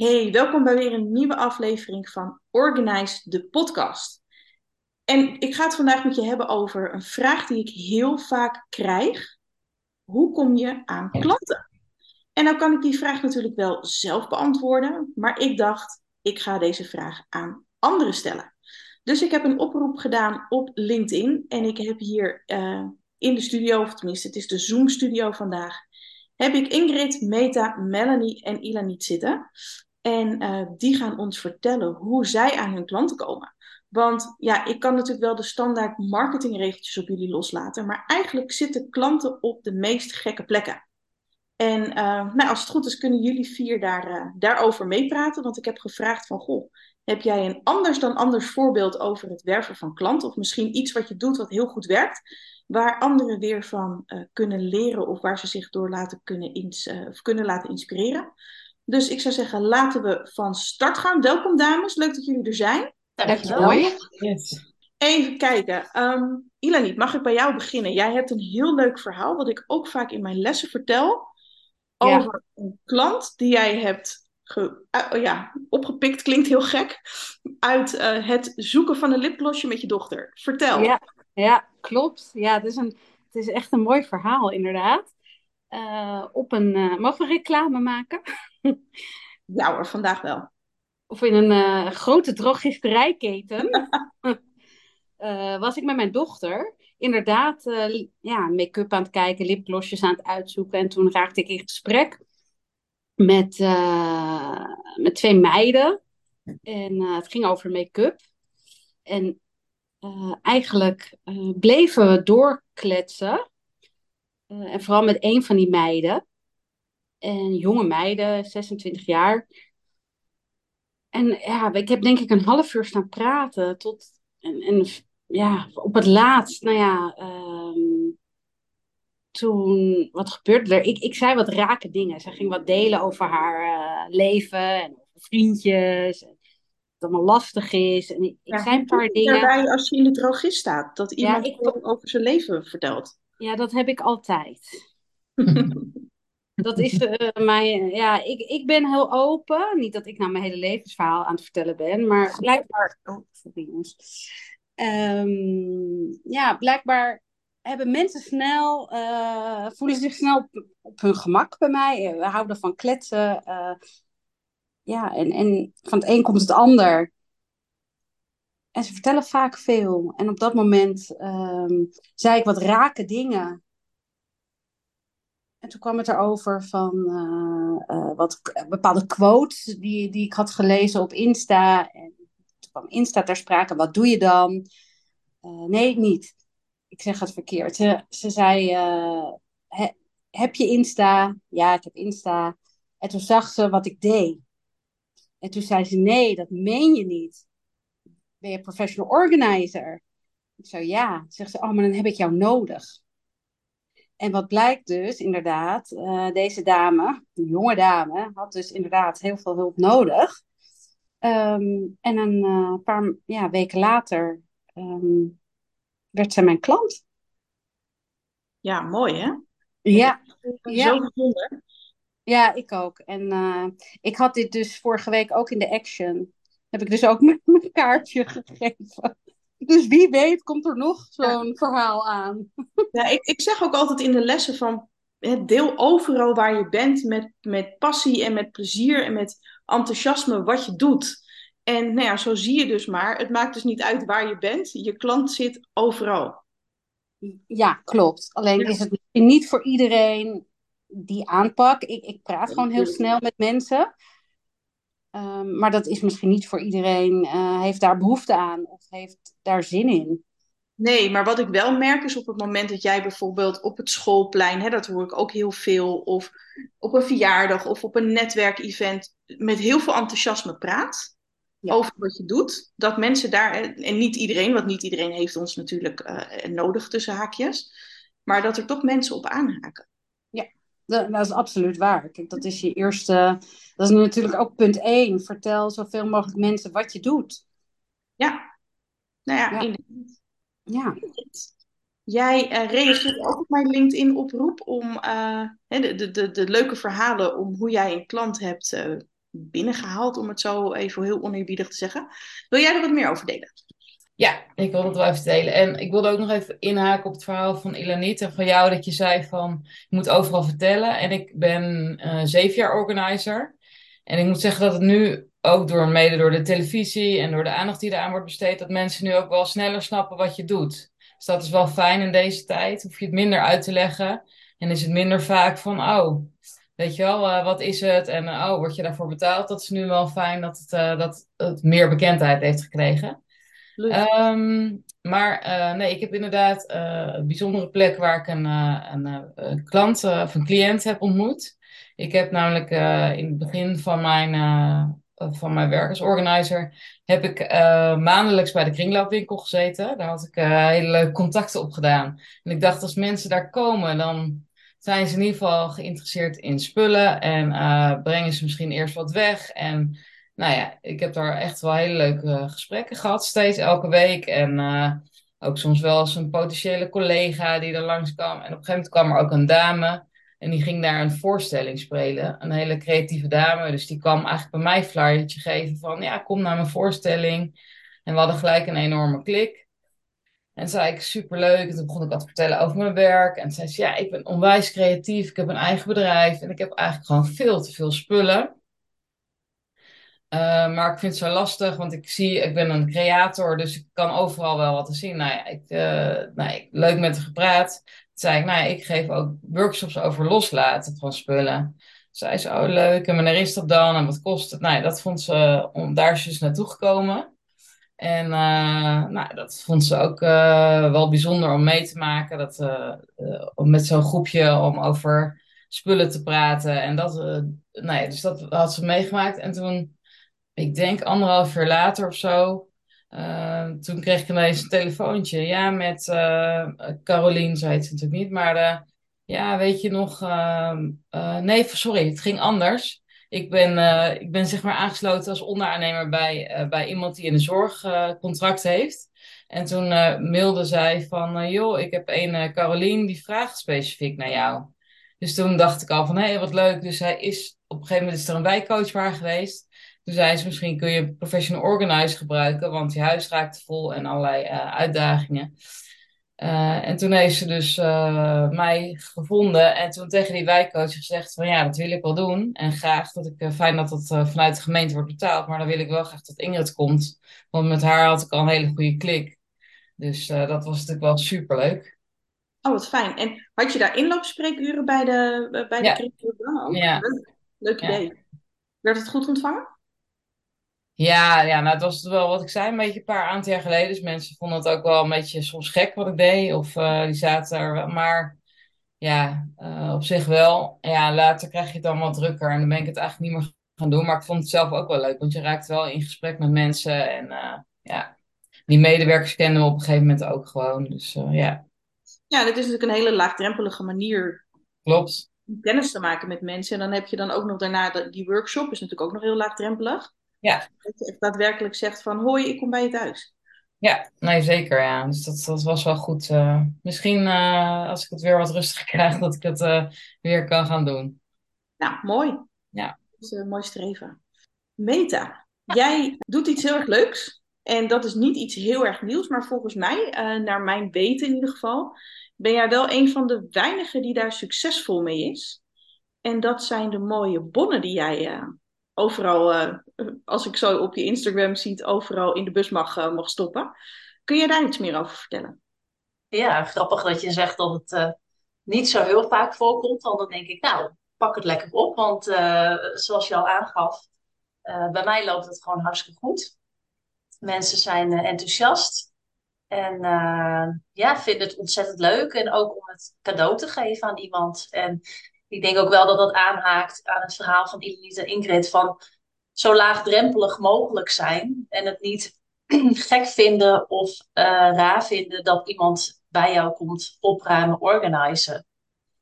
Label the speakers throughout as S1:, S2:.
S1: Hey, welkom bij weer een nieuwe aflevering van Organize de podcast. En ik ga het vandaag met je hebben over een vraag die ik heel vaak krijg. Hoe kom je aan klanten? En nou kan ik die vraag natuurlijk wel zelf beantwoorden, maar ik dacht, ik ga deze vraag aan anderen stellen. Dus ik heb een oproep gedaan op LinkedIn en ik heb hier uh, in de studio, of tenminste het is de Zoom studio vandaag, heb ik Ingrid, Meta, Melanie en Ilaniet zitten. En uh, die gaan ons vertellen hoe zij aan hun klanten komen. Want ja, ik kan natuurlijk wel de standaard marketingregeltjes op jullie loslaten, maar eigenlijk zitten klanten op de meest gekke plekken. En uh, nou, als het goed is, kunnen jullie vier daar, uh, daarover meepraten. Want ik heb gevraagd van, goh, heb jij een anders dan anders voorbeeld over het werven van klanten? Of misschien iets wat je doet wat heel goed werkt, waar anderen weer van kunnen leren of waar ze zich door laten kunnen, ins kunnen laten inspireren. Dus ik zou zeggen, laten we van start gaan. Welkom dames, leuk dat jullie er zijn.
S2: Dankjewel. Yes.
S1: Even kijken. Um, Ilaniet, mag ik bij jou beginnen? Jij hebt een heel leuk verhaal, wat ik ook vaak in mijn lessen vertel, ja. over een klant die jij hebt ge, uh, ja, opgepikt, klinkt heel gek, uit uh, het zoeken van een lipglossje met je dochter. Vertel.
S2: Ja, ja klopt. Ja, het is, een, het is echt een mooi verhaal, inderdaad. Uh, op een, mogen we reclame maken?
S1: ja hoor, vandaag wel.
S2: Of in een uh, grote drogisterijketen. uh, was ik met mijn dochter inderdaad uh, ja, make-up aan het kijken, lipglossjes aan het uitzoeken. En toen raakte ik in gesprek met, met twee meiden. En het ging over make-up. En eigenlijk bleven we doorkletsen. En vooral met een van die meiden. En jonge meiden, 26 jaar. En ja, ik heb denk ik een half uur staan praten. Tot, en, en ja, op het laatst, nou ja, um, toen, wat gebeurde er? Ik, ik zei wat rake dingen. Ze ging wat delen over haar uh, leven en over vriendjes. En dat het allemaal lastig is. En ik, zei een paar dingen.
S1: Daarbij als je in de drogist staat, dat iemand ja, ik, over zijn leven vertelt.
S2: Ja, dat heb ik altijd. Dat is uh, mijn, ja, ik, ik ben heel open. Niet dat ik nou mijn hele levensverhaal aan het vertellen ben, maar blijkbaar. Oh. Um, ja, blijkbaar hebben mensen snel, uh, voelen zich snel op, op, hun gemak bij mij. We houden van kletsen. Uh, ja, en, en van het een komt het ander. En ze vertellen vaak veel. En op dat moment um, zei ik wat rake dingen en toen kwam het erover van uh, wat bepaalde quotes die, die ik had gelezen op Insta. En toen kwam Insta ter sprake. Wat doe je dan? Nee, niet. Ik zeg het verkeerd. Ze, ze zei: he, Heb je Insta? Ja, ik heb Insta. En toen zag ze wat ik deed. En toen zei ze: Nee, dat meen je niet. Ben je professional organizer? Ik zei: Ja. Zegt ze: Oh, maar dan heb ik jou nodig. En wat blijkt dus, inderdaad, uh, deze dame, een jonge dame, had dus inderdaad heel veel hulp nodig. Um, en een uh, paar ja, weken later um, werd zij mijn klant.
S1: Ja, mooi hè?
S2: Ja.
S1: ja. Zo bijzonder.
S2: Ja, ik ook. En uh, ik had dit dus vorige week ook in de action. Heb ik dus ook mijn kaartje gegeven. Dus wie weet komt er nog zo'n ja. verhaal aan.
S1: Ja, ik, ik zeg ook altijd in de lessen van deel overal waar je bent met, met passie en met plezier en met enthousiasme wat je doet. En nou ja, zo zie je dus maar, het maakt dus niet uit waar je bent. Je klant zit overal.
S2: Ja, klopt. Alleen ja. is het niet voor iedereen die aanpak. Ik, ik praat gewoon heel snel met mensen. Um, maar dat is misschien niet voor iedereen, uh, heeft daar behoefte aan of heeft daar zin in.
S1: Nee, maar wat ik wel merk is op het moment dat jij bijvoorbeeld op het schoolplein, hè, dat hoor ik ook heel veel, of op een verjaardag of op een netwerkevent met heel veel enthousiasme praat ja. over wat je doet, dat mensen daar, en niet iedereen, want niet iedereen heeft ons natuurlijk uh, nodig tussen haakjes, maar dat er toch mensen op aanhaken.
S2: Dat, is absoluut waar. Kijk, dat is je eerste. Dat is natuurlijk ook punt één. Vertel zoveel mogelijk mensen wat je doet.
S1: Ja, nou ja,
S2: ja. ja.
S1: Jij uh, reageert ook op mijn LinkedIn-oproep om uh, de, de, de, de leuke verhalen om hoe jij een klant hebt uh, binnengehaald, om het zo even heel oneerbiedig te zeggen. Wil jij er wat meer over delen?
S3: Ja, ik wil het wel even delen. En ik wilde ook nog even inhaken op het verhaal van Ilanit en van jou, dat je zei van, je moet overal vertellen. En ik ben uh, zeven jaar organizer. En ik moet zeggen dat het nu ook door, mede door de televisie en door de aandacht die eraan wordt besteed, dat mensen nu ook wel sneller snappen wat je doet. Dus dat is wel fijn in deze tijd. Hoef je het minder uit te leggen. En is het minder vaak van, oh, weet je wel, uh, wat is het? En oh, word je daarvoor betaald? Dat is nu wel fijn dat het, uh, dat het meer bekendheid heeft gekregen. Um, maar nee, ik heb inderdaad een bijzondere plek waar ik een, een, een klant of een cliënt heb ontmoet. Ik heb namelijk in het begin van mijn van mijn werk als organizer, heb ik maandelijks bij de kringloopwinkel gezeten. Daar had ik hele leuke contacten op gedaan. En ik dacht, als mensen daar komen, dan zijn ze in ieder geval geïnteresseerd in spullen en brengen ze misschien eerst wat weg. En nou ja, ik heb daar echt wel hele leuke gesprekken gehad, steeds elke week. En ook soms wel eens een potentiële collega die er langskwam. En op een gegeven moment kwam er ook een dame. En die ging daar een voorstelling spelen. Een hele creatieve dame. Dus die kwam eigenlijk bij mij flyertje geven van... Ja, kom naar mijn voorstelling. En we hadden gelijk een enorme klik. En zei ik, superleuk. En toen begon ik wat te vertellen over mijn werk. En zei ze, ja, ik ben onwijs creatief. Ik heb een eigen bedrijf. En ik heb eigenlijk gewoon veel te veel spullen. Uh, maar ik vind het zo lastig, want ik zie, ik ben een creator, dus ik kan overal wel wat te zien. Nou ja, ik, uh, nou, ik, leuk met haar gepraat zei ik, nou ja, ik geef ook workshops over loslaten van spullen. Zei ze, oh leuk, en wanneer is dat dan? En wat kost het? Nou ja, dat vond ze, om, daar is dus naartoe gekomen. En uh, nou, dat vond ze ook wel bijzonder om mee te maken. Dat, uh, met zo'n groepje om over spullen te praten. En dat, nou dus dat had ze meegemaakt. En toen, ik denk anderhalf jaar later of zo, uh, toen kreeg ik ineens een telefoontje. Ja, met uh, Caroline, zei het natuurlijk niet. Maar uh, ja, weet je nog... Ehm, nee, sorry, het ging anders. Ik ben, ik ben zeg maar aangesloten als onderaannemer bij, bij iemand die een zorgcontract heeft. En toen mailde zij van... joh, ik heb een Caroline die vraagt specifiek naar jou. Dus toen dacht ik al van, hé, hey, wat leuk. Dus hij is... Op een gegeven moment is er een wijkcoach waar geweest. Toen zei ze, misschien kun je professional organizer gebruiken, want je huis raakte vol en allerlei uh, uitdagingen. Uh, en toen heeft ze dus uh, mij gevonden en toen tegen die wijkcoach gezegd van ja, dat wil ik wel doen. En graag, dat ik, fijn dat dat vanuit de gemeente wordt betaald, maar dan wil ik wel graag dat Ingrid komt. Want met haar had ik al een hele goede klik. Dus dat was natuurlijk wel superleuk.
S1: Oh, wat fijn. En had je daar inloopspreekuren bij de, bij de
S3: ja.
S1: Ja. Leuk, leuk idee. Ja. Werd het goed ontvangen?
S3: Ja, ja, nou, het was wel wat ik zei, een beetje een paar aantal jaar geleden. Dus mensen vonden het ook wel een beetje soms gek wat ik deed. Of uh, die zaten er. Maar ja, uh, op zich wel. Ja, later krijg je het dan wat drukker. En dan ben ik het eigenlijk niet meer gaan doen. Maar ik vond het zelf ook wel leuk. Want je raakt wel in gesprek met mensen. En uh, ja, die medewerkers kennen we op een gegeven moment ook gewoon. Dus ja.
S1: Ja, dit is natuurlijk een hele laagdrempelige manier.
S3: Klopt.
S1: Om kennis te maken met mensen. En dan heb je dan ook nog daarna die workshop. Is natuurlijk ook nog heel laagdrempelig.
S3: Ja.
S1: Dat je echt daadwerkelijk zegt van hoi, ik kom bij je thuis.
S3: Ja, nee, zeker. Ja. Dus dat, dat was wel goed. Uh, misschien uh, als ik het weer wat rustiger krijg, dat ik het uh, weer kan gaan doen.
S1: Nou, mooi.
S3: Ja.
S1: Dat is een mooi streven. Meta, jij doet iets heel erg leuks. En dat is niet iets heel erg nieuws, maar volgens mij, naar mijn weten in ieder geval, ben jij wel een van de weinigen die daar succesvol mee is. En dat zijn de mooie bonnen die jij overal, uh, als ik zo op je Instagram ziet, overal in de bus mag, uh, mag stoppen. Kun je daar iets meer over vertellen?
S4: Ja, grappig dat je zegt dat het uh, niet zo heel vaak voorkomt. Want dan denk ik, nou, pak het lekker op. Want zoals je al aangaf, bij mij loopt het gewoon hartstikke goed. Mensen zijn enthousiast. En ja, vinden het ontzettend leuk. En ook om het cadeau te geven aan iemand. En ik denk ook wel dat dat aanhaakt aan het verhaal van Elinita Ingrid van zo laagdrempelig mogelijk zijn en het niet gek vinden of uh, raar vinden dat iemand bij jou komt opruimen, organiseren.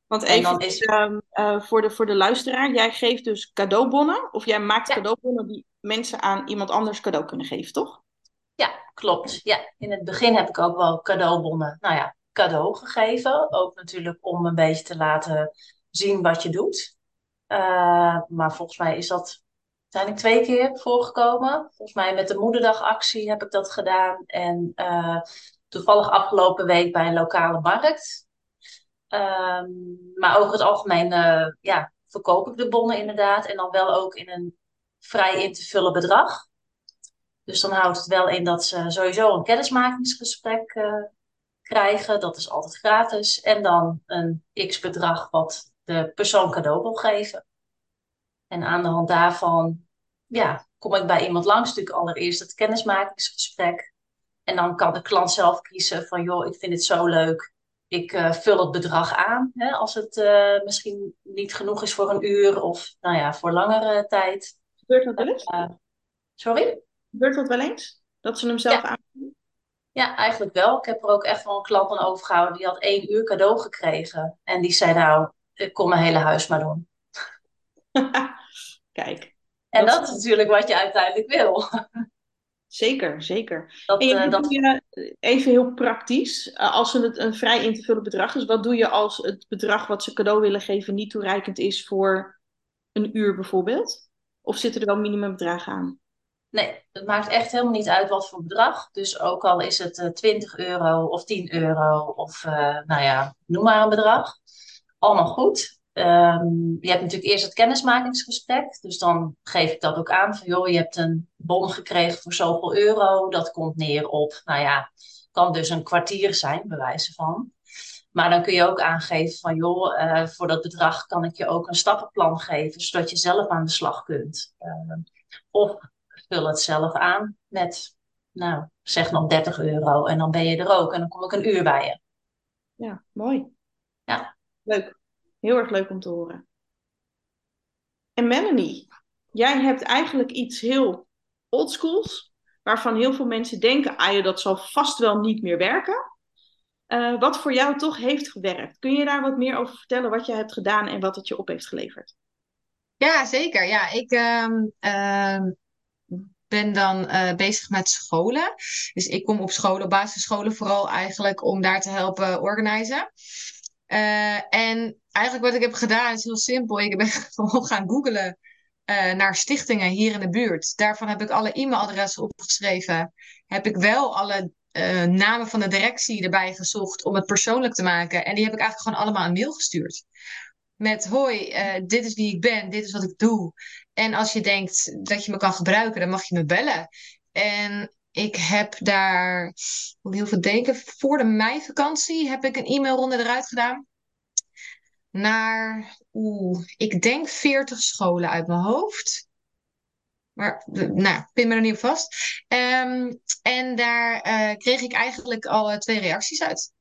S1: Want even is... uh, voor, de, voor de luisteraar, jij geeft dus cadeaubonnen of jij maakt cadeaubonnen die mensen aan iemand anders cadeau kunnen geven, toch?
S4: Ja, klopt. Ja, in het begin heb ik ook wel cadeaubonnen, nou ja, cadeau gegeven. Ook natuurlijk om een beetje te laten zien wat je doet. Uh, maar volgens mij is dat ik twee keer voorgekomen. Volgens mij met de moederdagactie heb ik dat gedaan. En uh, toevallig afgelopen week bij een lokale markt. Ehm, maar over het algemeen uh, ja, verkoop ik de bonnen inderdaad. En dan wel ook in een vrij in te vullen bedrag. Dus dan houdt het wel in dat ze sowieso een kennismakingsgesprek krijgen. Dat is altijd gratis. En dan een x-bedrag wat de persoon cadeau wil geven. En aan de hand daarvan ja, kom ik bij iemand langs. Natuurlijk allereerst het kennismakingsgesprek. En dan kan de klant zelf kiezen van, joh, ik vind het zo leuk. Ik uh, vul het bedrag aan. Hè, als het uh, misschien niet genoeg is voor een uur of nou ja, voor langere tijd.
S1: Gebeurt dat wel eens?
S4: Uh, sorry?
S1: Gebeurt dat wel eens? Dat ze hem zelf
S4: Ja. Ja, eigenlijk wel. Ik heb er ook echt wel een klant aan overgehouden. Die had één uur cadeau gekregen. En die zei nou, ik kom mijn hele huis maar doen.
S1: Kijk,
S4: En
S1: Dat-
S4: dat, is natuurlijk wat je uiteindelijk wil.
S1: zeker, zeker.
S4: Dat,
S1: En
S4: eh, dat,
S1: je, eh, even heel praktisch, eh, als het een vrij in te vullen bedrag is, wat doe je als het bedrag wat ze cadeau willen geven niet toereikend is voor een uur bijvoorbeeld? Of zitten er wel minimumbedragen aan?
S4: nee, het maakt echt helemaal niet uit wat voor bedrag. Dus ook al is het eh, 20 euro of 10 euro of nou ja, noem maar een bedrag. Allemaal goed. Ehm, je hebt natuurlijk eerst het kennismakingsgesprek. Dus dan geef ik dat ook aan. Van joh, je hebt een bon gekregen voor zoveel euro. Dat komt neer op, nou ja, kan dus een kwartier zijn, bij wijze van. Maar dan kun je ook aangeven van joh, eh, voor dat bedrag kan ik je ook een stappenplan geven, zodat je zelf aan de slag kunt. Ehm, of vul het zelf aan met, nou, zeg nog 30 euro en dan ben je er ook en dan kom ik een uur bij je.
S1: Ja, mooi.
S4: Ja.
S1: Leuk. Heel erg leuk om te horen. En Melanie, jij hebt eigenlijk iets heel oldschools, waarvan heel veel mensen denken, ah dat zal vast wel niet meer werken. Eh, wat voor jou toch heeft gewerkt. Kun je daar wat meer over vertellen wat je hebt gedaan en wat het je op heeft geleverd?
S5: Ja, zeker. Ja, ik ehm, ehm, ben dan eh, bezig met scholen. Dus ik kom op scholen, basisscholen vooral eigenlijk om daar te helpen organiseren. Eh, en eigenlijk wat ik heb gedaan is heel simpel. Ik ben gewoon gaan googlen eh, naar stichtingen hier in de buurt. Daarvan heb ik alle e-mailadressen opgeschreven. Heb ik wel alle eh, namen van de directie erbij gezocht om het persoonlijk te maken. En die heb ik eigenlijk gewoon allemaal een mail gestuurd. Met hoi, dit is wie ik ben, dit is wat ik doe. En als je denkt dat je me kan gebruiken, dan mag je me bellen. En ik heb daar, moet heel veel denken, voor de meivakantie heb ik een e-mailronde eruit gedaan. Naar, oeh, ik denk 40 scholen uit mijn hoofd. Maar, nou, pin me er niet op vast. Ehm, en daar eh, kreeg ik eigenlijk al eh, twee reacties uit.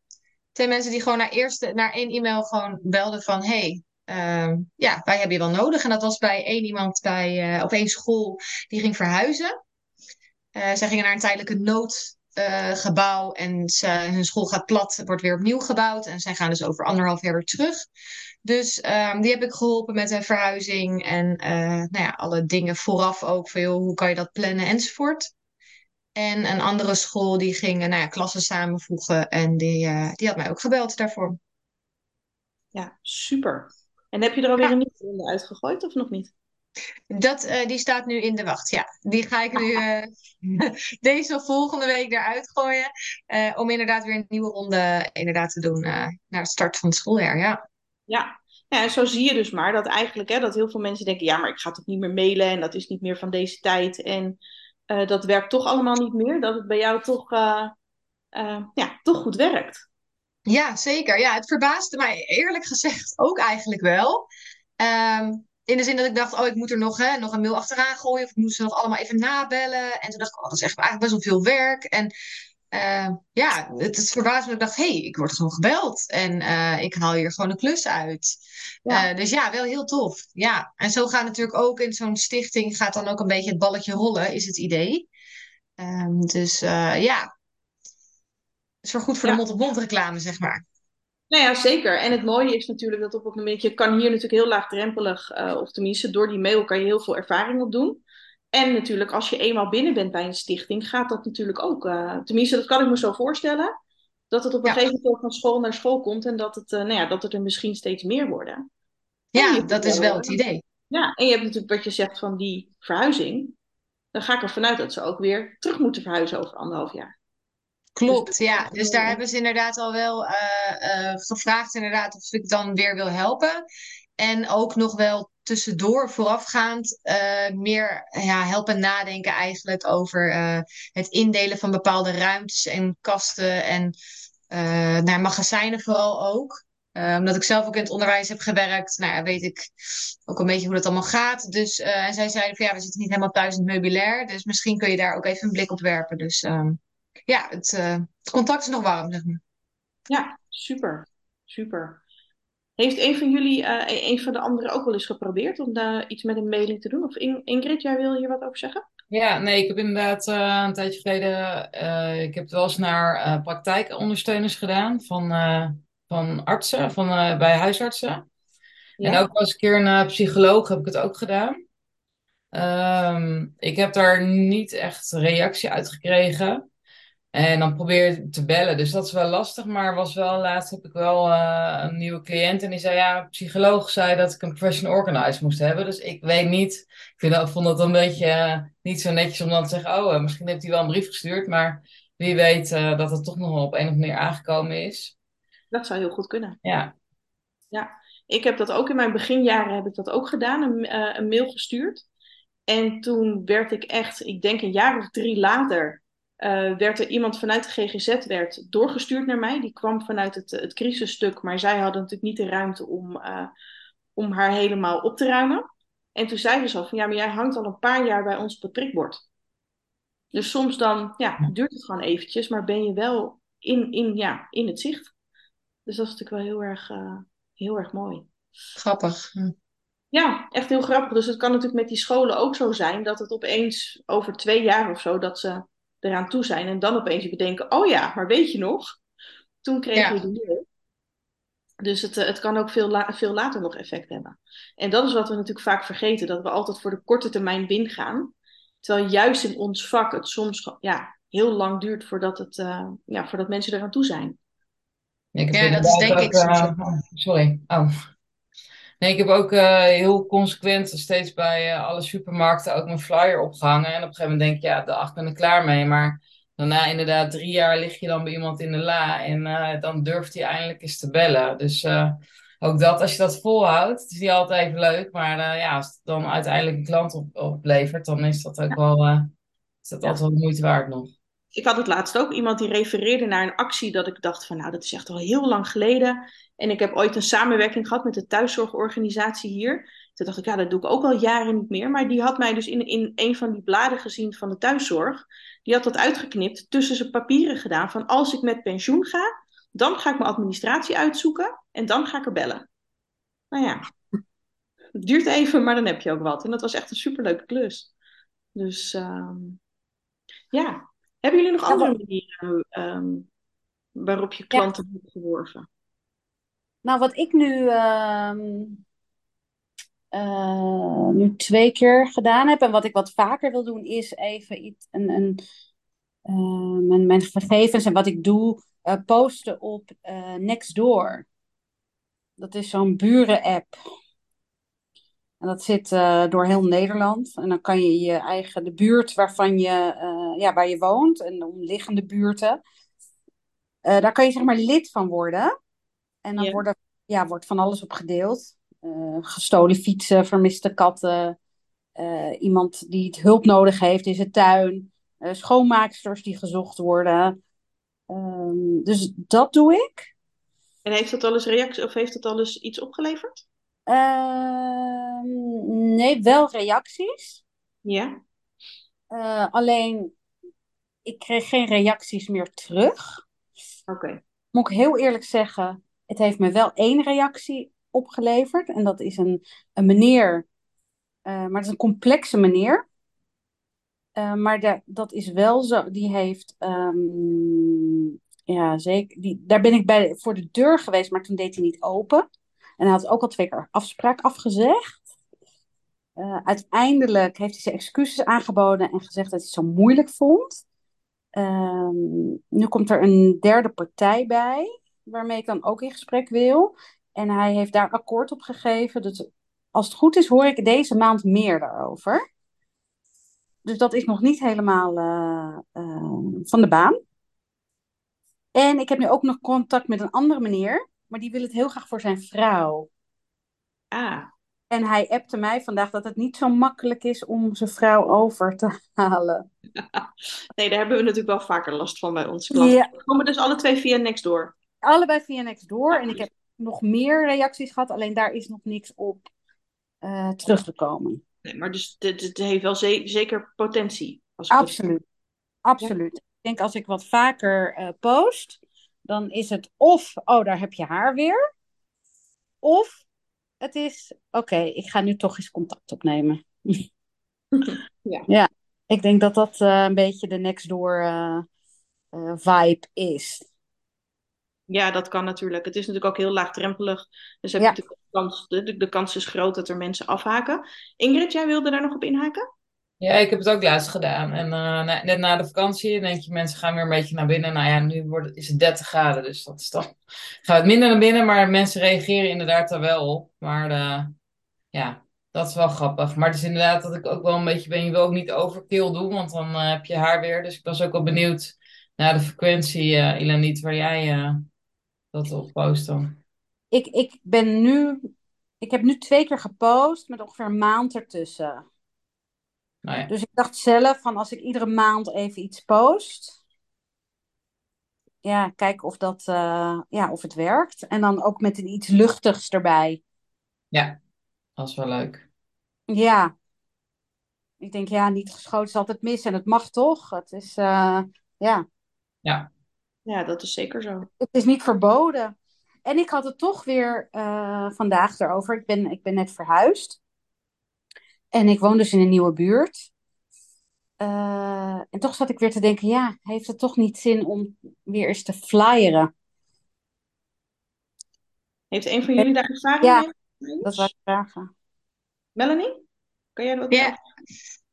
S5: Twee mensen die gewoon naar, eerste, naar één e-mail gewoon belden van... Hey, ehm, ja, wij hebben je wel nodig. En dat was bij één iemand bij, eh, op één school die ging verhuizen. Eh, zij gingen naar een tijdelijke noodgebouw en ze, hun school gaat plat, wordt weer opnieuw gebouwd. En zij gaan dus over anderhalf jaar weer terug. Dus ehm, die heb ik geholpen met een verhuizing en eh, nou ja, alle dingen vooraf ook. Van joh, hoe kan je dat plannen enzovoort. En een andere school die ging eh, nou ja, klassen samenvoegen en die, eh, die had mij ook gebeld daarvoor.
S1: Ja, super. En heb je er alweer
S5: Ja.
S1: een nieuwe ronde uitgegooid of nog niet?
S5: Dat, eh, die staat nu in de wacht, ja. Die ga ik nu eh, deze of volgende week eruit gooien. eh, om inderdaad weer een nieuwe ronde inderdaad te doen naar het start van het schooljaar, ja.
S1: Ja. Ja, en zo zie je dus maar dat eigenlijk hè, dat heel veel mensen denken, ja, maar ik ga toch niet meer mailen en dat is niet meer van deze tijd. En dat werkt toch allemaal niet meer. Dat het bij jou toch, ja, toch goed werkt.
S5: Ja, zeker. Ja, het verbaasde mij eerlijk gezegd ook eigenlijk wel. Ehm, in de zin dat ik dacht, oh, ik moet er nog, hè, nog een mail achteraan gooien. Of ik moet ze nog allemaal even nabellen. En toen dacht ik, oh, dat is echt eigenlijk best wel veel werk. En eh, ja, het, het verbaasde me. Ik dacht, hé, hey, ik word gewoon gebeld. En eh, ik haal hier gewoon een klus uit.
S1: Ja.
S5: Eh, dus ja, wel heel tof. Ja, en zo gaat natuurlijk ook in zo'n stichting, gaat dan ook een beetje het balletje rollen, is het idee. Ehm, dus ja, het is goed voor de mond-op-mond reclame, zeg maar.
S1: Nou ja, zeker. En het mooie is natuurlijk dat op het moment, je kan hier natuurlijk heel laagdrempelig, eh, of tenminste door die mail kan je heel veel ervaring opdoen. En natuurlijk als je eenmaal binnen bent bij een stichting, gaat dat natuurlijk ook. eh, tenminste, dat kan ik me zo voorstellen. Dat het op een
S5: Ja.
S1: gegeven moment van school naar school komt en dat, het, eh, nou ja, dat het er misschien steeds meer worden.
S5: Ja, dat is
S1: wel,
S5: wel het idee.
S1: Ja, en je hebt natuurlijk wat je zegt van die verhuizing. Dan ga ik ervan uit dat ze ook weer terug moeten verhuizen over anderhalf jaar.
S5: Klopt, ja. Dus daar hebben ze inderdaad al wel eh, eh, gevraagd inderdaad of ik dan weer wil helpen. En ook nog wel tussendoor, voorafgaand, eh, meer ja, helpen nadenken eigenlijk over het indelen van bepaalde ruimtes en kasten en naar magazijnen vooral ook. omdat ik zelf ook in het onderwijs heb gewerkt, nou weet ik ook een beetje hoe dat allemaal gaat. Dus, en zij zeiden van ja, we zitten niet helemaal thuis in het meubilair, dus misschien kun je daar ook even een blik op werpen. Dus ehm, ja, het, uh, het, contact is nog warm, zeg maar.
S1: Ja, super. Super. Heeft een van jullie, uh, een van de anderen ook wel eens geprobeerd om daar iets met een mailing te doen? Of Ingrid, jij wil hier wat over zeggen?
S3: Ja, nee, ik heb inderdaad uh, een tijdje geleden, ik heb het wel eens naar praktijkondersteuners gedaan van, van artsen, van, bij huisartsen. Ja. En ook als een keer een psycholoog heb ik het ook gedaan. Um, ik heb daar niet echt reactie uit gekregen. En dan probeer je te bellen. Dus dat is wel lastig. Maar was wel, laatst heb ik wel uh, een nieuwe cliënt. En die zei, ja, een psycholoog zei dat ik een professional organizer moest hebben. Dus ik weet niet. Ik vind dat, vond dat een beetje uh, niet zo netjes om dan te zeggen, oh, uh, misschien heeft hij wel een brief gestuurd. Maar wie weet dat het toch nog wel op een of andere manier aangekomen is.
S1: Dat zou heel goed kunnen.
S3: Ja.
S1: Ja, ik heb dat ook in mijn beginjaren heb ik dat ook gedaan. Een, een mail gestuurd. En toen werd ik echt, ik denk een jaar of drie later uh, werd er iemand vanuit de GGZ werd doorgestuurd naar mij. Die kwam vanuit het, het crisisstuk, maar zij hadden natuurlijk niet de ruimte om, uh, om haar helemaal op te ruimen. En toen zeiden ze al van ja, maar jij hangt al een paar jaar bij ons op het prikbord. Dus soms dan ja, duurt het gewoon eventjes, maar ben je wel in, in, ja, in het zicht. Dus dat is natuurlijk wel heel erg, uh, heel erg mooi.
S5: Grappig. Hm.
S1: Ja, echt heel grappig. Dus het kan natuurlijk met die scholen ook zo zijn dat het opeens over twee jaar of zo, dat ze eraan toe zijn en dan opeens bedenken, oh ja, maar weet je nog, toen kregen we die. Dus het, eh, het kan ook veel, la veel later nog effect hebben. En dat is wat we natuurlijk vaak vergeten, dat we altijd voor de korte termijn win gaan. Terwijl juist in ons vak het soms ja, heel lang duurt voordat, het, uh, ja, voordat mensen eraan toe zijn.
S5: Ja, dat is denk ook, ik. Uh,
S3: sorry. Oh. Nee, ik heb ook uh, heel consequent steeds bij uh, alle supermarkten ook mijn flyer opgehangen. En op een gegeven moment denk ik, ja, dag, ben ik klaar mee. Maar daarna inderdaad drie jaar lig je dan bij iemand in de la. En uh, dan durft hij eindelijk eens te bellen. Dus ook dat, als je dat volhoudt, het is niet altijd even leuk. Maar ja, als het dan uiteindelijk een klant op, oplevert, dan is dat ook wel, is dat altijd wel moeite waard nog.
S1: Ik had het laatst ook iemand die refereerde naar een actie dat ik dacht van nou, dat is echt al heel lang geleden. En ik heb ooit een samenwerking gehad met de thuiszorgorganisatie hier. Toen dacht ik, ja, dat doe ik ook al jaren niet meer. Maar die had mij dus in, in een van die bladen gezien van de thuiszorg. Die had dat uitgeknipt, tussen zijn papieren gedaan. Van als ik met pensioen ga, dan ga ik mijn administratie uitzoeken. En dan ga ik er bellen. Nou ja, het duurt even, maar dan heb je ook wat. En dat was echt een superleuke klus. Dus uh, ja, hebben jullie nog andere manieren um, waarop je klanten ja. hebt geworven?
S2: Nou, wat ik nu, uh, uh, nu twee keer gedaan heb en wat ik wat vaker wil doen, is even iets, een, een, uh, mijn, mijn gegevens en wat ik doe eh, posten op Nextdoor. Dat is zo'n buren-app. En dat zit door heel Nederland. En dan kan je je eigen, de buurt waarvan je, ja, waar je woont en de omliggende buurten. daar kan je zeg maar lid van worden. En dan worden, ja, wordt van alles op gedeeld. Gestolen fietsen, vermiste katten. Iemand die het hulp nodig heeft in zijn tuin. Schoonmaaksters die gezocht worden. Um, dus dat doe ik.
S1: En heeft dat al eens reactie of heeft dat al eens iets opgeleverd?
S2: Ehm, nee, wel reacties.
S1: Ja.
S2: alleen, ik kreeg geen reacties meer terug.
S1: Oké.
S2: Moet ik heel eerlijk zeggen, het heeft me wel één reactie opgeleverd. En dat is een, een meneer, uh, maar het is een complexe meneer. Uh, maar de, dat is wel zo, die heeft, um, ja zeker, die, daar ben ik bij voor de deur geweest, maar toen deed hij niet open. En hij had ook al twee keer afspraak afgezegd. Uh, uiteindelijk heeft hij zijn excuses aangeboden en gezegd dat hij het zo moeilijk vond. Um, nu komt er een derde partij bij waarmee ik dan ook in gesprek wil. En hij heeft daar akkoord op gegeven. Dus als het goed is, hoor ik deze maand meer daarover. Dus dat is nog niet helemaal uh, uh, van de baan. En ik heb nu ook nog contact met een andere meneer, maar die wil het heel graag voor zijn vrouw.
S1: Ah,
S2: En hij appte mij vandaag dat het niet zo makkelijk is om zijn vrouw over te halen.
S1: nee, daar hebben we natuurlijk wel vaker last van bij onze klanten.
S2: Ja.
S1: We komen dus alle twee via Nextdoor.
S2: Allebei via Nextdoor. En ik heb nog meer reacties gehad, alleen daar is nog niks op uh, teruggekomen.
S1: Nee, maar dus het, heeft wel ze zeker potentie. Als
S2: Absoluut. Absoluut. Ik denk als ik wat vaker eh, post, dan is het of, oh, daar heb je haar weer. Of het is, oké, ik ga nu toch eens contact opnemen.
S1: Ja.
S2: ja, ik denk dat dat eh, een beetje de Nextdoor eh, eh, vibe is.
S1: Ja, dat kan natuurlijk. Het is natuurlijk ook heel laagdrempelig. Dus heb je
S2: Ja.
S1: de kans, de, de, de kans is groot dat er mensen afhaken. Ingrid, jij wilde daar nog op inhaken?
S3: Ja, ik heb het ook laatst gedaan. En eh, net na de vakantie denk je, mensen gaan weer een beetje naar binnen. Nou ja, nu wordt, is het 30 graden, dus dat is dan... Gaat het minder naar binnen, maar mensen reageren inderdaad daar wel op. Maar eh, ja, dat is wel grappig. Maar het is inderdaad dat ik ook wel een beetje ben, je wil ook niet overkill doen, want dan eh, heb je haar weer. Dus ik was ook wel benieuwd naar de frequentie, eh Ilaniet, waar jij dat op post dan.
S2: Ik, ik ben nu, ik heb nu twee keer gepost met ongeveer een maand ertussen.
S3: Nou ja,
S2: Dus ik dacht zelf van als ik iedere maand even iets post. Ja, kijk of dat, eh, ja, of het werkt. En dan ook met een iets luchtigs erbij.
S3: ja, dat is wel leuk.
S2: Ja. Ik denk, ja, niet geschoten is altijd mis. En het mag toch? Het is, eh, ja,
S3: Ja,
S1: Ja, dat is zeker zo.
S2: het is niet verboden. En ik had het toch weer eh, vandaag erover. Ik ben, ik ben net verhuisd. En ik woon dus in een nieuwe buurt. Eh, en toch zat ik weer te denken, ja, heeft het toch niet zin om weer eens te flyeren?
S1: Heeft een van jullie daar ervaring
S2: Ja,
S1: mee?
S2: Dat was ik vragen.
S1: Melanie? Kan jij dat
S5: Ja.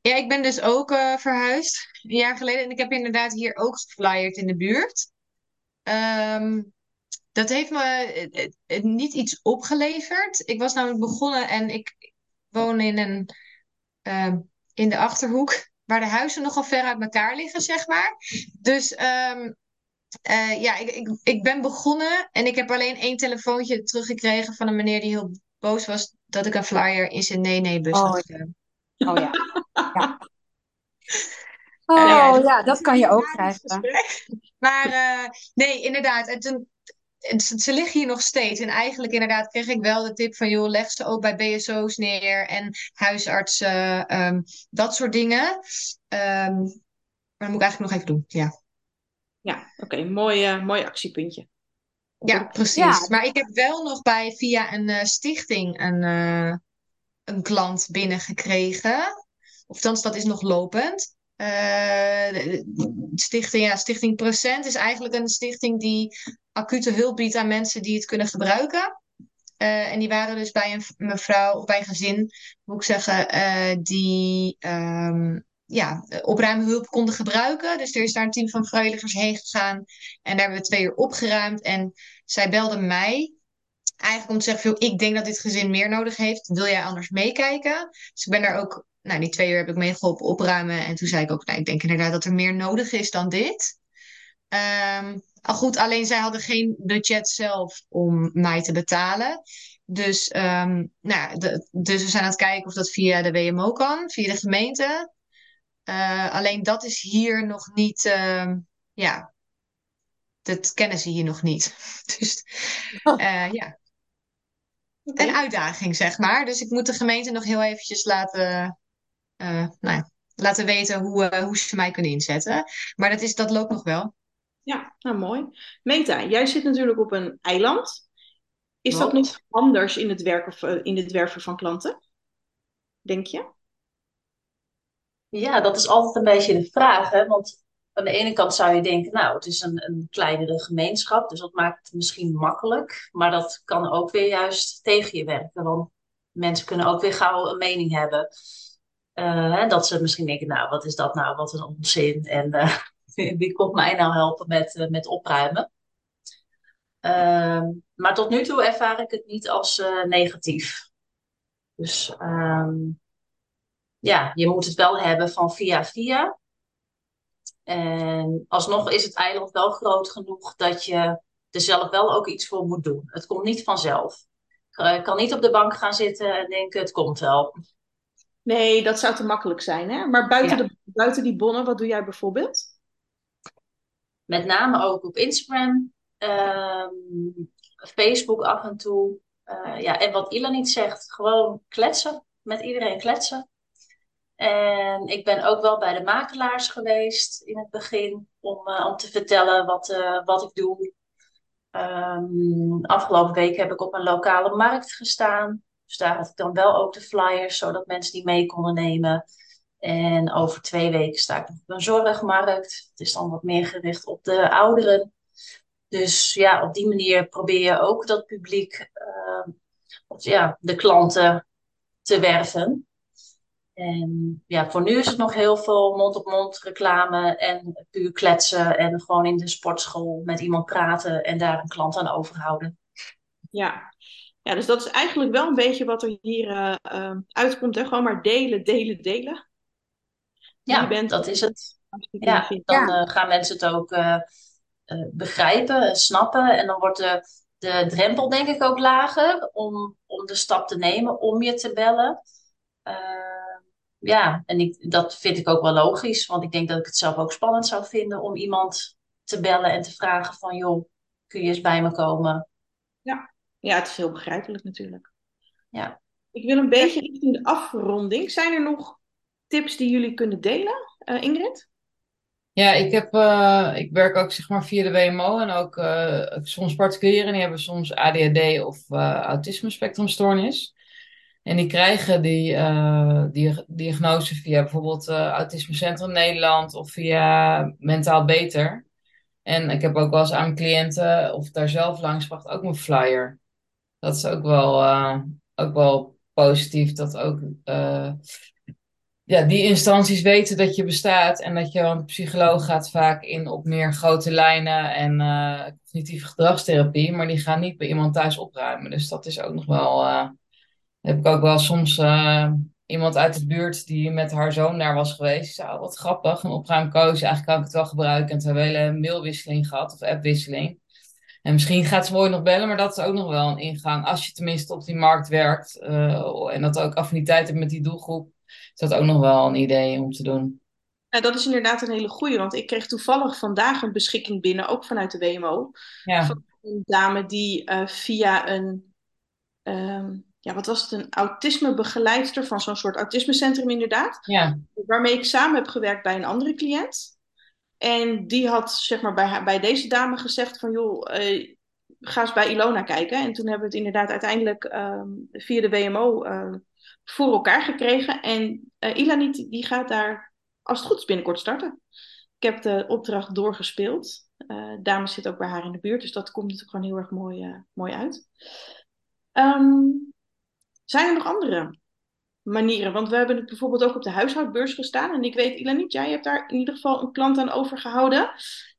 S5: Ja, ik ben dus ook eh, verhuisd een jaar geleden. En ik heb inderdaad hier ook geflyerd in de buurt. Ehm, dat heeft me niet iets opgeleverd. Ik was namelijk begonnen en ik woon in een ehm, in de Achterhoek, waar de huizen nogal ver uit elkaar liggen, zeg maar. Dus ehm, eh, ja, ik, ik, ik ben begonnen en ik heb alleen één telefoontje teruggekregen van een meneer die heel boos was dat ik een flyer in zijn nee-nee-bus
S2: Oh,
S5: had gedaan.
S2: Oh ja. ja. Oh
S5: ja,
S2: ja, dat kan je ook krijgen.
S5: Maar eh, nee, inderdaad. En toen, en ze, ze liggen hier nog steeds. En eigenlijk inderdaad kreeg ik wel de tip van... joh, leg ze ook bij BSO's neer en huisartsen, ehm, dat soort dingen. Ehm, maar dat moet ik eigenlijk nog even doen, ja.
S1: Ja, oké. Mooi, eh, mooi actiepuntje.
S5: Ja, precies.
S2: Ja.
S5: Maar ik heb wel nog bij via een eh, stichting een, eh, een klant binnengekregen. Of dat is nog lopend. Eh, stichting, ja, Stichting Procent is eigenlijk een stichting die acute hulp biedt aan mensen die het kunnen gebruiken. Eh, en die waren dus bij een mevrouw, bij een gezin, moet ik zeggen, eh, die ehm, ja, opruimhulp konden gebruiken. Dus er is daar een team van vrijwilligers heen gegaan. En daar hebben we twee uur opgeruimd. En zij belde mij eigenlijk om te zeggen, ik denk dat dit gezin meer nodig heeft. Wil jij anders meekijken? Dus ik ben daar ook, nou die twee uur heb ik meegeholpen opruimen. En toen zei ik ook, nou ik denk inderdaad dat er meer nodig is dan dit. Ehm, al goed, alleen zij hadden geen budget zelf om mij te betalen. Dus, ehm, nou, de, dus we zijn aan het kijken of dat via de WMO kan, via de gemeente. Eh, alleen dat is hier nog niet, ehm, ja, dat kennen ze hier nog niet. Dus eh, ja, een uitdaging, zeg maar. Dus ik moet de gemeente nog heel eventjes laten, nou ja, laten weten hoe, eh, hoe ze mij kunnen inzetten. Maar dat, is, dat loopt nog wel.
S1: Ja, nou mooi. Meta, jij zit natuurlijk op een eiland. Is dat nog anders in het, werken, eh, in het werven van klanten? Denk je?
S4: Ja, dat is altijd een beetje de vraag, hè? Want aan de ene kant zou je denken, nou, het is een, een kleinere gemeenschap, dus dat maakt het misschien makkelijk. Maar dat kan ook weer juist tegen je werken, want mensen kunnen ook weer gauw een mening hebben. Eh, dat ze misschien denken, nou, wat is dat nou, wat een onzin. En eh, wie komt mij nou helpen met, eh, met opruimen? Ehm, maar tot nu toe ervaar ik het niet als negatief. Dus ehm, ja, je moet het wel hebben van via via. En alsnog is het eiland wel groot genoeg dat je er zelf wel ook iets voor moet doen. Het komt niet vanzelf. Ik kan niet op de bank gaan zitten en denken, het komt wel.
S1: Nee, dat zou te makkelijk zijn. Hè? Maar buiten,
S4: Ja.
S1: de, buiten die bonnen, wat doe jij bijvoorbeeld?
S4: Met name ook op Instagram, ehm, Facebook af en toe. Eh, ja, en wat Ila niet zegt, gewoon kletsen. Met iedereen kletsen. En ik ben ook wel bij de makelaars geweest in het begin om, eh, om te vertellen wat, eh, wat ik doe. Ehm, afgelopen week heb ik op een lokale markt gestaan. Dus daar had ik dan wel ook de flyers, zodat mensen die mee konden nemen. En over twee weken sta ik op een zorgmarkt. Het is dan wat meer gericht op de ouderen. Dus ja, op die manier probeer je ook dat publiek, of ja, de klanten te werven. En ja, voor nu is het nog heel veel mond-op-mond reclame en puur kletsen en gewoon in de sportschool met iemand praten en daar een klant aan overhouden.
S1: Ja. Ja, dus dat is eigenlijk wel een beetje wat er hier eh, eh, uitkomt. Hè? Gewoon maar delen, delen, delen.
S4: Ja,
S1: Je bent-
S4: dat is het. Ja, dan eh, gaan mensen het ook eh, begrijpen en snappen. En dan wordt de, de drempel denk ik ook lager om, om de stap te nemen om je te bellen. Ja, en ik, dat vind ik ook wel logisch, want ik denk dat ik het zelf ook spannend zou vinden om iemand te bellen en te vragen van joh, kun je eens bij me komen?
S1: Ja, het is heel begrijpelijk natuurlijk.
S4: Ja.
S1: Ik wil een beetje richting de afronding. Zijn er nog tips die jullie kunnen delen, Eh, Ingrid?
S3: Ja, ik, heb, eh, ik werk ook zeg maar via de WMO en ook eh, soms particulieren die hebben soms ADHD of eh autisme spectrumstoornis. En die krijgen die, eh, die diagnose via bijvoorbeeld eh Autisme Centrum Nederland of via Mentaal Beter. En ik heb ook wel eens aan mijn cliënten of daar zelf langs gebracht ook mijn flyer. Dat is ook wel, eh, ook wel positief dat ook eh, ja, die instanties weten dat je bestaat en dat je, de psycholoog gaat vaak in op meer grote lijnen en eh, cognitieve gedragstherapie, maar die gaan niet bij iemand thuis opruimen. Dus dat is ook nog wel, heb ik ook wel soms iemand uit de buurt die met haar zoon daar was geweest. Oh, wat grappig, een opruimcoach, eigenlijk kan ik het wel gebruiken. En toen hebben we een mailwisseling gehad of appwisseling. En misschien gaat ze mooi nog bellen, maar dat is ook nog wel een ingang. Als je tenminste op die markt werkt eh, en dat ook affiniteit hebt met die doelgroep, is dat ook nog wel een idee om te doen.
S1: Ja, dat is inderdaad een hele goeie, want ik kreeg toevallig vandaag een beschikking binnen, ook vanuit de WMO,
S3: Ja,
S1: van een dame die eh, via een, ehm, ja, wat was het, een autismebegeleidster van zo'n soort autismecentrum inderdaad,
S3: ja,
S1: waarmee ik samen heb gewerkt bij een andere cliënt. En die had zeg maar bij, bij deze dame gezegd van joh, eh, ga eens bij Ilona kijken. En toen hebben we het inderdaad uiteindelijk ehm, via de WMO eh, voor elkaar gekregen. En Ilana die, gaat daar, als het goed is, binnenkort starten. Ik heb de opdracht doorgespeeld. Eh dame zit ook bij haar in de buurt, dus dat komt natuurlijk gewoon heel erg mooi, mooi uit. Ehm, zijn er nog andere manieren? Want we hebben het bijvoorbeeld ook op de huishoudbeurs gestaan. En ik weet, Ilaniet, jij hebt daar in ieder geval een klant aan overgehouden.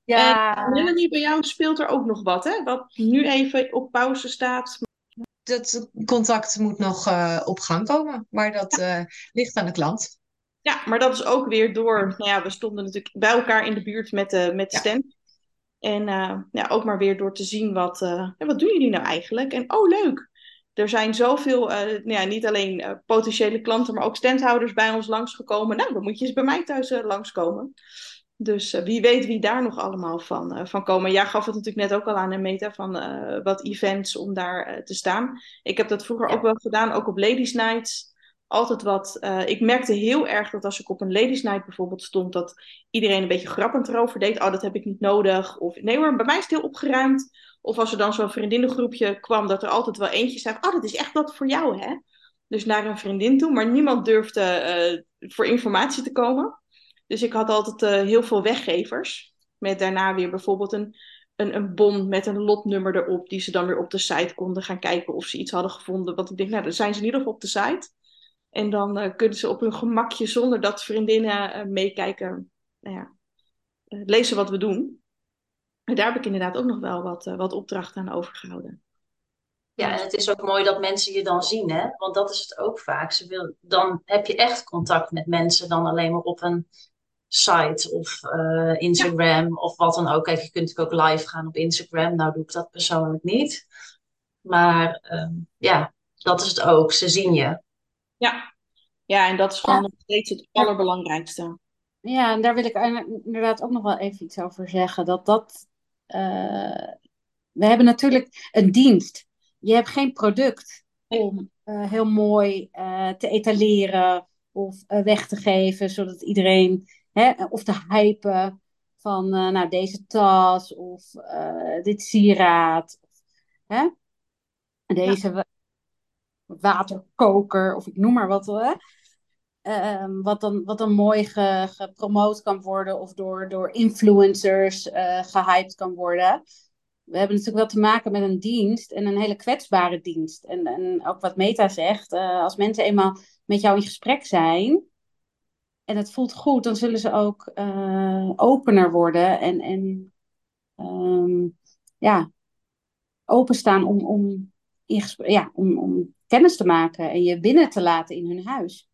S2: Ja,
S1: Melanie, bij jou speelt er ook nog wat, hè? Wat nu even op pauze staat.
S5: Dat contact moet nog eh, op gang komen, maar dat eh, ligt aan de klant.
S1: Ja, maar dat is ook weer door, nou ja, we stonden natuurlijk bij elkaar in de buurt met de, met de
S5: Ja.
S1: stand. En eh, ja, ook maar weer door te zien wat, eh, wat doen jullie nou eigenlijk? En oh, leuk! Er zijn zoveel, eh, nou ja, niet alleen eh, potentiële klanten, maar ook standhouders bij ons langsgekomen. Nou, dan moet je eens bij mij thuis eh, langskomen. Dus wie weet wie daar nog allemaal van, van komen. Jij gaf het natuurlijk net ook al aan, hè, Meta, van wat events om daar te staan. Ik heb dat vroeger
S4: Ja.
S1: ook wel gedaan, ook op Ladies Nights. Altijd wat. ik merkte heel erg dat als ik op een Ladies Night bijvoorbeeld stond, dat iedereen een beetje grappend erover deed. Oh, dat heb ik niet nodig. Of nee hoor, bij mij is het heel opgeruimd. Of als er dan zo'n vriendinnengroepje kwam, dat er altijd wel eentje zei: Oh, dat is echt wat voor jou, hè? Dus naar een vriendin toe, maar niemand durfde eh, voor informatie te komen. Dus ik had altijd eh, heel veel weggevers. Met daarna weer bijvoorbeeld een, een, een bon met een lotnummer erop. Die ze dan weer op de site konden gaan kijken of ze iets hadden gevonden. Want ik denk, nou, dan zijn ze in ieder geval op de site. En dan eh, kunnen ze op hun gemakje, zonder dat vriendinnen meekijken, nou ja, lezen wat we doen. En daar heb ik inderdaad ook nog wel wat, eh, wat opdrachten aan overgehouden.
S4: Ja, en het is ook mooi dat mensen je dan zien, hè? Want dat is het ook vaak. Ze wil, dan heb je echt contact met mensen dan alleen maar op een site of eh, Instagram of wat dan ook. Kijk, je kunt natuurlijk ook live gaan op Instagram. Nou doe ik dat persoonlijk niet. Maar ehm, ja, dat is het ook. Ze zien je.
S1: Ja, ja en dat is gewoon nog steeds het allerbelangrijkste.
S2: Ja, en daar wil ik inderdaad ook nog wel even iets over zeggen. Dat dat. Eh, we hebben natuurlijk een dienst. Je hebt geen product om eh, heel mooi eh, te etaleren of weg te geven, zodat iedereen. Hè, of te hypen van nou, deze tas of dit sieraad. Of, hè, deze wa- waterkoker of ik noem maar wat. Hè. Ehm, wat, dan, wat dan mooi ge, gepromoot kan worden of door, door influencers eh gehyped kan worden. We hebben natuurlijk wel te maken met een dienst en een hele kwetsbare dienst. En, en ook wat Meta zegt, eh, als mensen eenmaal met jou in gesprek zijn en het voelt goed, dan zullen ze ook eh, opener worden en, en ehm, ja, openstaan om, om, in ja, om, om kennis te maken en je binnen te laten in hun huis.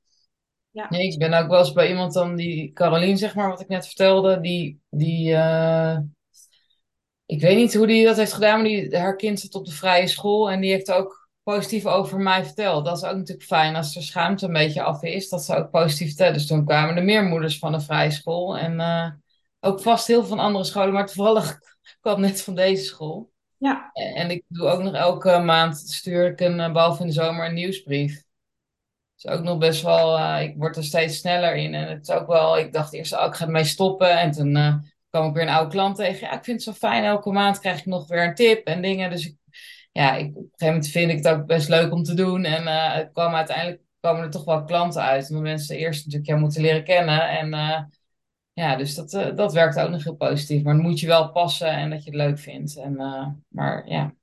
S3: Nee, ik ben ook wel eens bij iemand dan, die Carolien, zeg maar, wat ik net vertelde, die, die eh, ik weet niet hoe die dat heeft gedaan, maar die, haar kind zit op de vrije school en die heeft ook positief over mij verteld. Dat is ook natuurlijk fijn als er schaamte een beetje af is, dat ze ook positief vertellen. Dus toen kwamen er meer moeders van de vrije school en eh, ook vast heel veel van andere scholen, maar toevallig kwam net van deze school.
S1: Ja,
S3: En en ik doe ook nog elke maand, stuur ik een, eh, behalve in de zomer, een nieuwsbrief. Is ook nog best wel, eh, ik word er steeds sneller in. En het is ook wel, ik dacht eerst, oh, ik ga ermee stoppen. En toen eh, kwam ik weer een oude klant tegen. Ja, ik vind het zo fijn, elke maand krijg ik nog weer een tip en dingen. Dus ja, ik, op een gegeven moment vind ik het ook best leuk om te doen. En het kwam uiteindelijk kwamen er toch wel klanten uit. Omdat mensen eerst natuurlijk jou moeten leren kennen. En ja, dus dat, dat werkt ook nog heel positief. Maar dan moet je wel passen en dat je het leuk vindt. En, maar ja,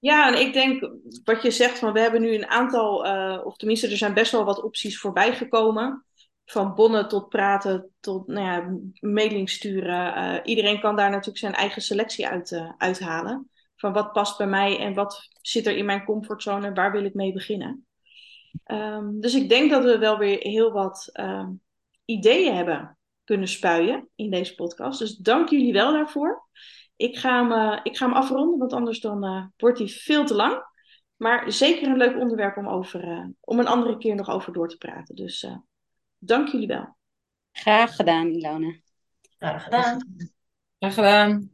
S1: Ja, en ik denk wat je zegt, van we hebben nu een aantal, eh, of tenminste er zijn best wel wat opties voorbij gekomen. Van bonnen tot praten, tot nou ja, mailing sturen. Eh, iedereen kan daar natuurlijk zijn eigen selectie uit eh, uithalen. Van wat past bij mij en wat zit er in mijn comfortzone en waar wil ik mee beginnen. Ehm, dus ik denk dat we wel weer heel wat ehm, ideeën hebben kunnen spuien in deze podcast. Dus dank jullie wel daarvoor. Ik ga hem, eh, ik ga hem afronden, want anders dan eh, wordt hij veel te lang. Maar zeker een leuk onderwerp om, over, eh, om een andere keer nog over door te praten. Dus eh, dank jullie wel.
S2: Graag gedaan, Ilona.
S4: Graag gedaan.
S3: graag gedaan.